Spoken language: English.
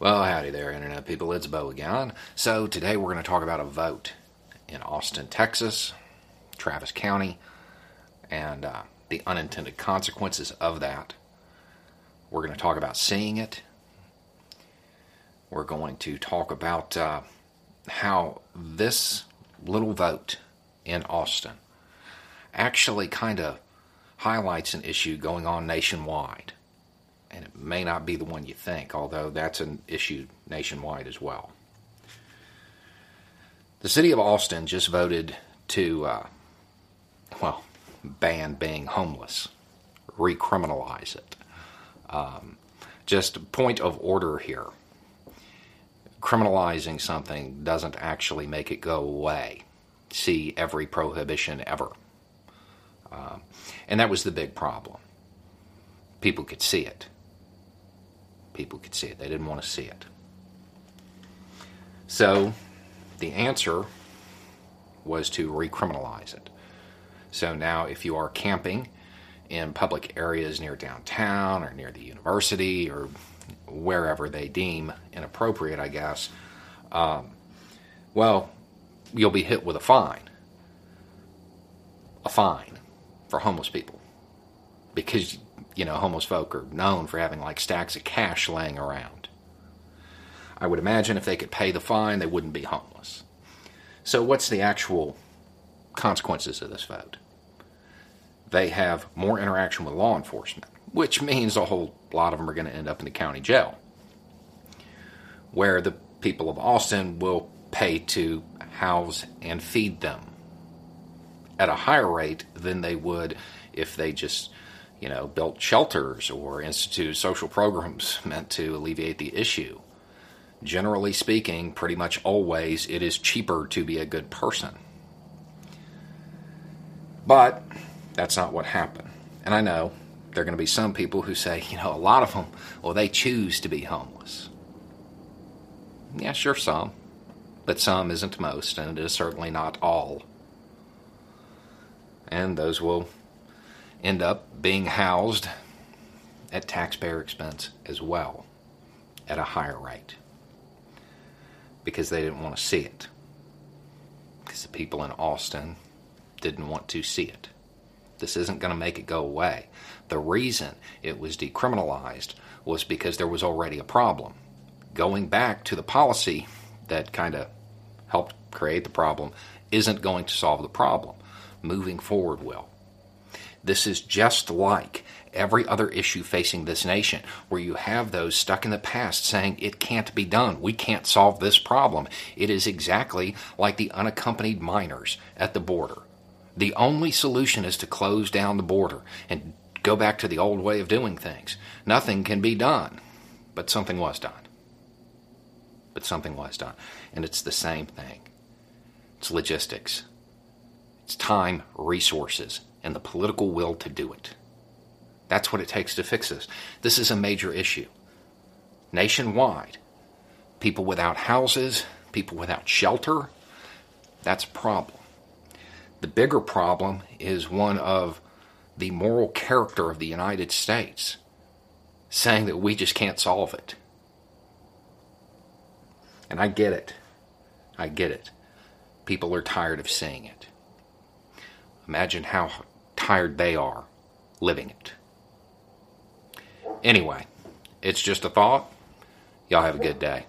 Well, howdy there, Internet people. It's Beau again. So, today we're going to talk about a vote in Austin, Texas, Travis County, and uh, the unintended consequences of that. We're going to talk about seeing it. We're going to talk about uh, how this little vote in Austin actually kind of highlights an issue going on nationwide and it may not be the one you think, although that's an issue nationwide as well. The city of Austin just voted to, uh, well, ban being homeless, recriminalize it. Um, just point of order here. Criminalizing something doesn't actually make it go away. See every prohibition ever. Um, and that was the big problem. People could see it people could see it. They didn't want to see it. So the answer was to recriminalize it. So now, if you are camping in public areas near downtown or near the university or wherever they deem inappropriate, I guess, um, well, you'll be hit with a fine. A fine for homeless people. Because you know, homeless folk are known for having like stacks of cash laying around. I would imagine if they could pay the fine, they wouldn't be homeless. So, what's the actual consequences of this vote? They have more interaction with law enforcement, which means a whole lot of them are going to end up in the county jail, where the people of Austin will pay to house and feed them at a higher rate than they would if they just you know, built shelters or instituted social programs meant to alleviate the issue. Generally speaking, pretty much always, it is cheaper to be a good person. But that's not what happened. And I know there are going to be some people who say, you know, a lot of them, well, they choose to be homeless. Yeah, sure, some. But some isn't most, and it is certainly not all. And those will end up being housed at taxpayer expense as well at a higher rate because they didn't want to see it. Because the people in Austin didn't want to see it. This isn't going to make it go away. The reason it was decriminalized was because there was already a problem. Going back to the policy that kind of helped create the problem isn't going to solve the problem. Moving forward will. This is just like every other issue facing this nation, where you have those stuck in the past saying it can't be done. We can't solve this problem. It is exactly like the unaccompanied minors at the border. The only solution is to close down the border and go back to the old way of doing things. Nothing can be done, but something was done. But something was done. And it's the same thing it's logistics, it's time, resources, and the political will to do it. That's what it takes to fix this. This is a major issue. Nationwide, people without houses, people without shelter, that's a problem. The bigger problem is one of the moral character of the United States, saying that we just can't solve it. And I get it. I get it. People are tired of seeing it. Imagine how tired they are living it. Anyway, it's just a thought. Y'all have a good day.